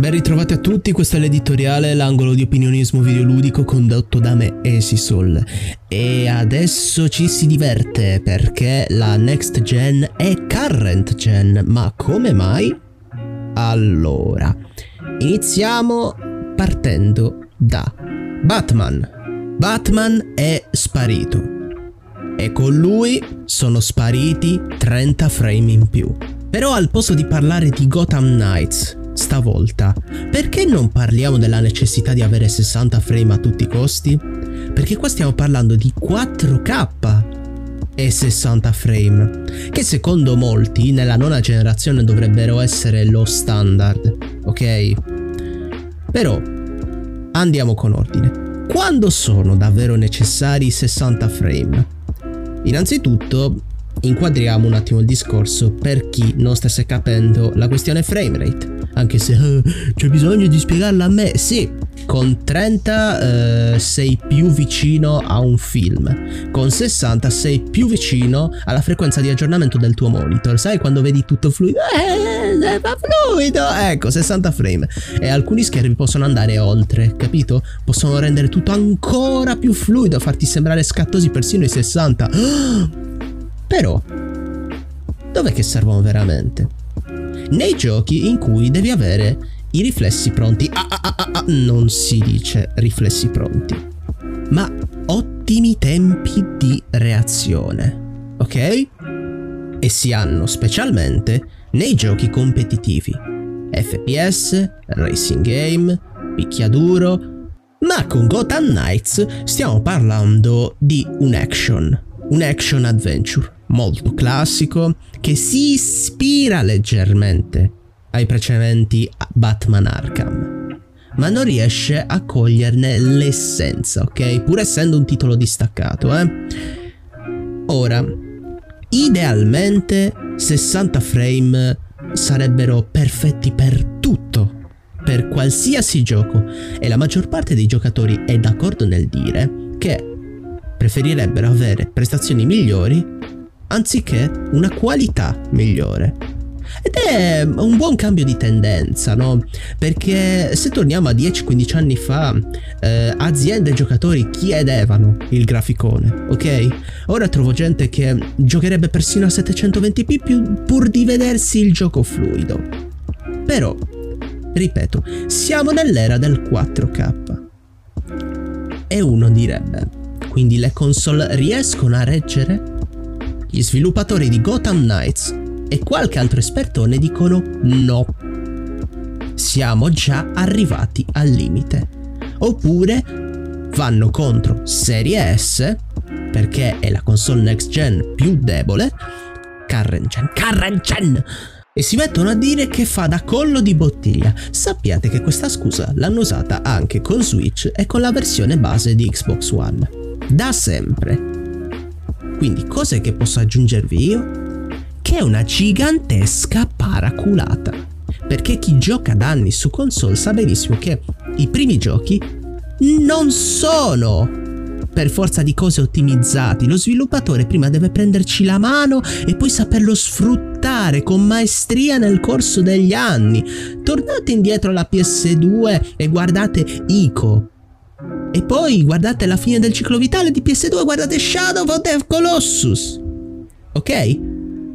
Ben ritrovati a tutti, questo è l'editoriale, l'angolo di opinionismo videoludico condotto da me, Esisol. E adesso ci si diverte perché la next gen è current gen, ma come mai? Allora, iniziamo partendo da Batman. Batman è sparito. E con lui sono spariti 30 frame in più. Però al posto di parlare di Gotham Knights, stavolta, perché non parliamo della necessità di avere 60 frame a tutti i costi? Perché qua stiamo parlando di 4K e 60 frame, che secondo molti nella nona generazione dovrebbero essere lo standard, ok? Però andiamo con ordine. Quando sono davvero necessari i 60 frame? Innanzitutto inquadriamo un attimo il discorso per chi non stesse capendo la questione framerate anche se uh, c'è bisogno di spiegarla a me. Sì, con 30 uh, sei più vicino a un film, con 60 sei più vicino alla frequenza di aggiornamento del tuo monitor. Sai quando vedi tutto fluido? Eh, va fluido! Ecco, 60 frame. E alcuni schermi possono andare oltre, capito? Possono rendere tutto ancora più fluido, farti sembrare scattosi persino i 60. Però, dov'è che servono veramente? nei giochi in cui devi avere i riflessi pronti. Ah, ah, ah, ah, ah, non si dice riflessi pronti, ma ottimi tempi di reazione, ok? E si hanno specialmente nei giochi competitivi. FPS, racing game, picchiaduro, ma con Gotham Knights stiamo parlando di un action, un action adventure molto classico che si ispira leggermente ai precedenti Batman Arkham, ma non riesce a coglierne l'essenza, ok? Pur essendo un titolo distaccato, eh? Ora, idealmente 60 frame sarebbero perfetti per tutto, per qualsiasi gioco, e la maggior parte dei giocatori è d'accordo nel dire che preferirebbero avere prestazioni migliori anziché una qualità migliore. Ed è un buon cambio di tendenza, no? Perché se torniamo a 10-15 anni fa, eh, aziende e giocatori chiedevano il graficone, ok? Ora trovo gente che giocherebbe persino a 720p pur di vedersi il gioco fluido. Però, ripeto, siamo nell'era del 4K. E uno direbbe, quindi le console riescono a reggere gli sviluppatori di Gotham Knights e qualche altro espertone dicono no. Siamo già arrivati al limite. Oppure vanno contro Serie S, perché è la console next gen più debole, current gen, current gen, e si mettono a dire che fa da collo di bottiglia. Sappiate che questa scusa l'hanno usata anche con Switch e con la versione base di Xbox One. Da sempre. Quindi cos'è che posso aggiungervi io? Che è una gigantesca paraculata. Perché chi gioca da anni su console sa benissimo che i primi giochi non sono per forza di cose ottimizzati. Lo sviluppatore prima deve prenderci la mano e poi saperlo sfruttare con maestria nel corso degli anni. Tornate indietro alla PS2 e guardate Ico, e poi guardate la fine del ciclo vitale di PS2, guardate Shadow of the Colossus. Ok?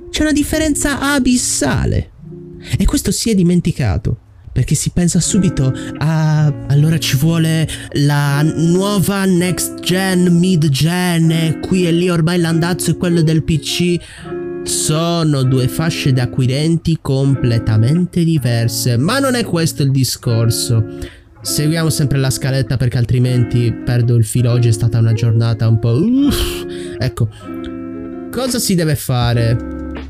C'è una differenza abissale. E questo si è dimenticato. Perché si pensa subito a... Allora ci vuole la nuova next gen, mid gen, qui e lì ormai l'andazzo è quello del PC. Sono due fasce di acquirenti completamente diverse. Ma non è questo il discorso. Seguiamo sempre la scaletta perché altrimenti perdo il filo. Oggi è stata una giornata un po'... Uff. Ecco, cosa si deve fare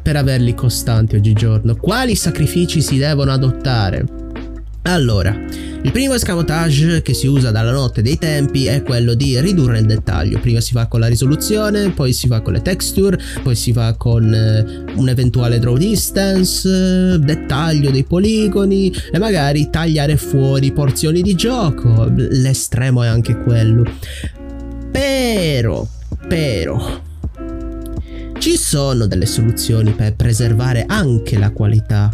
per averli costanti oggigiorno? Quali sacrifici si devono adottare? Allora, il primo escamotage che si usa dalla notte dei tempi è quello di ridurre il dettaglio. Prima si va con la risoluzione, poi si va con le texture, poi si va con eh, un eventuale draw distance, eh, dettaglio dei poligoni e magari tagliare fuori porzioni di gioco. L'estremo è anche quello. Però, però, ci sono delle soluzioni per preservare anche la qualità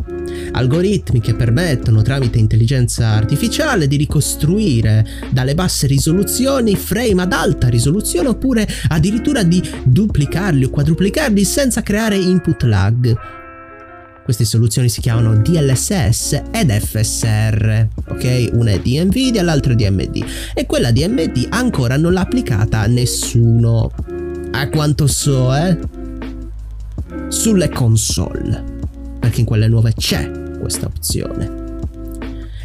algoritmi che permettono tramite intelligenza artificiale di ricostruire dalle basse risoluzioni frame ad alta risoluzione oppure addirittura di duplicarli o quadruplicarli senza creare input lag. Queste soluzioni si chiamano DLSS ed FSR, ok? Una è di Nvidia, l'altra è di AMD. E quella di AMD ancora non l'ha applicata a nessuno. A quanto so, eh? Sulle console. Perché in quelle nuove c'è questa opzione.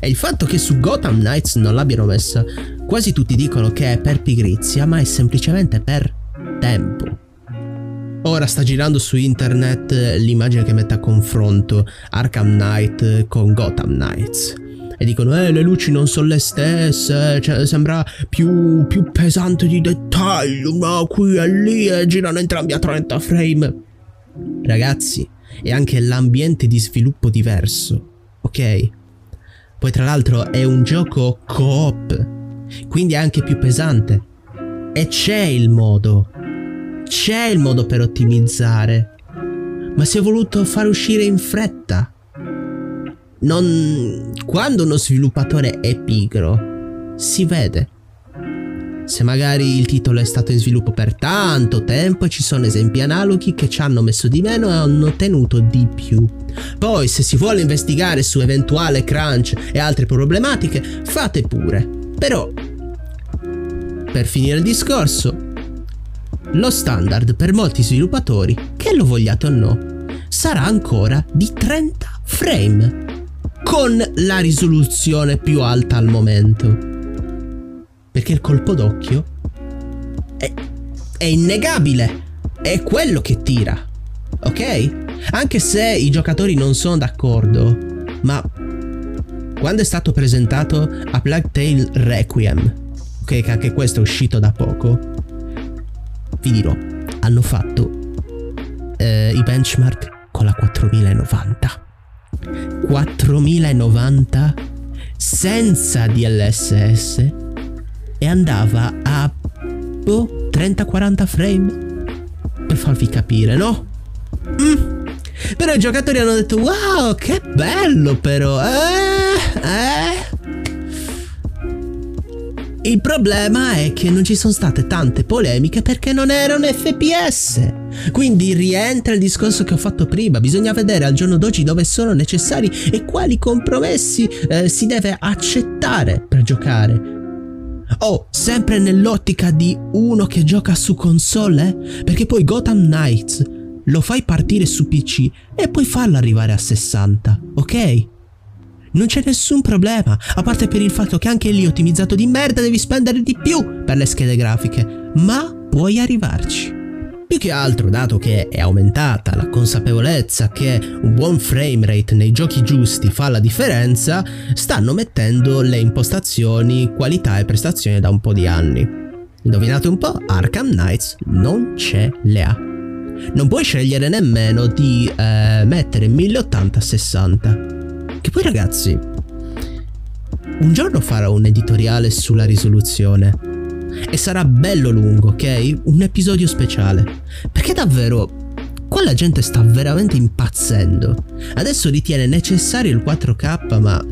E il fatto che su Gotham Knights non l'abbiano messa, quasi tutti dicono che è per pigrizia, ma è semplicemente per tempo. Ora sta girando su internet l'immagine che mette a confronto Arkham Knight con Gotham Knights. E dicono, eh, le luci non sono le stesse, cioè sembra più, più pesante di dettaglio, no, qui e lì e girano entrambi a 30 frame. Ragazzi, è anche l'ambiente di sviluppo diverso, ok? Poi tra l'altro è un gioco co-op, quindi è anche più pesante. E c'è il modo c'è il modo per ottimizzare, ma si è voluto far uscire in fretta. Non... Quando uno sviluppatore è pigro, si vede. Se magari il titolo è stato in sviluppo per tanto tempo, ci sono esempi analoghi che ci hanno messo di meno e hanno ottenuto di più. Poi, se si vuole investigare su eventuale crunch e altre problematiche, fate pure. Però, per finire il discorso, lo standard per molti sviluppatori, che lo vogliate o no, sarà ancora di 30 frame, con la risoluzione più alta al momento. Perché il colpo d'occhio è, è innegabile, è quello che tira, ok? Anche se i giocatori non sono d'accordo, ma quando è stato presentato a Plague Tale Requiem, ok, che anche questo è uscito da poco, vi dirò, hanno fatto eh, i benchmark con la 4090. 4090 senza DLSS e andava a boh, 30-40 frame per farvi capire, no? Mm. Però i giocatori hanno detto wow, che bello però, eh, eh. Il problema è che non ci sono state tante polemiche perché non era un FPS. Quindi rientra il discorso che ho fatto prima, bisogna vedere al giorno d'oggi dove sono necessari e quali compromessi eh, si deve accettare per giocare. Oh, sempre nell'ottica di uno che gioca su console, eh? Perché poi Gotham Knights lo fai partire su PC e puoi farlo arrivare a 60, ok? non c'è nessun problema, a parte per il fatto che anche lì ottimizzato di merda devi spendere di più per le schede grafiche, ma puoi arrivarci. Più che altro, dato che è aumentata la consapevolezza che un buon frame rate nei giochi giusti fa la differenza, stanno mettendo le impostazioni qualità e prestazioni da un po' di anni. Indovinate un po', Arkham Knights non ce le ha. Non puoi scegliere nemmeno di eh, mettere 1080-60 che poi ragazzi, un giorno farò un editoriale sulla risoluzione. E sarà bello lungo, ok? Un episodio speciale. Perché davvero, qua la gente sta veramente impazzendo. Adesso ritiene necessario il 4K, ma...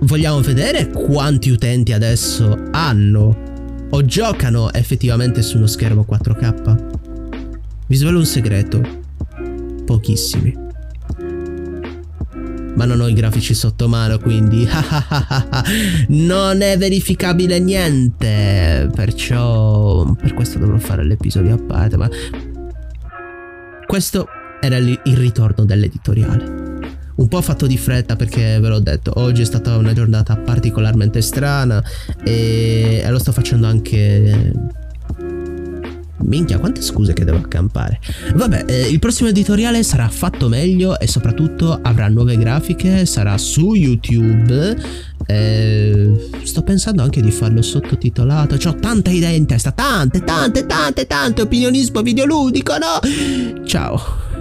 Vogliamo vedere quanti utenti adesso hanno o giocano effettivamente su uno schermo 4K? Vi svelo un segreto. Pochissimi ma non ho i grafici sotto mano quindi. Non è verificabile niente. Perciò per questo dovrò fare l'episodio a parte ma questo era il ritorno dell'editoriale. Un po' fatto di fretta perché ve l'ho detto oggi è stata una giornata particolarmente strana e lo sto facendo anche Minchia, quante scuse che devo accampare. Vabbè, eh, il prossimo editoriale sarà fatto meglio e soprattutto avrà nuove grafiche, sarà su YouTube. Eh, sto pensando anche di farlo sottotitolato. Ho tante idee in testa, tante, tante, tante, tante. Opinionismo videoludico, no? Ciao.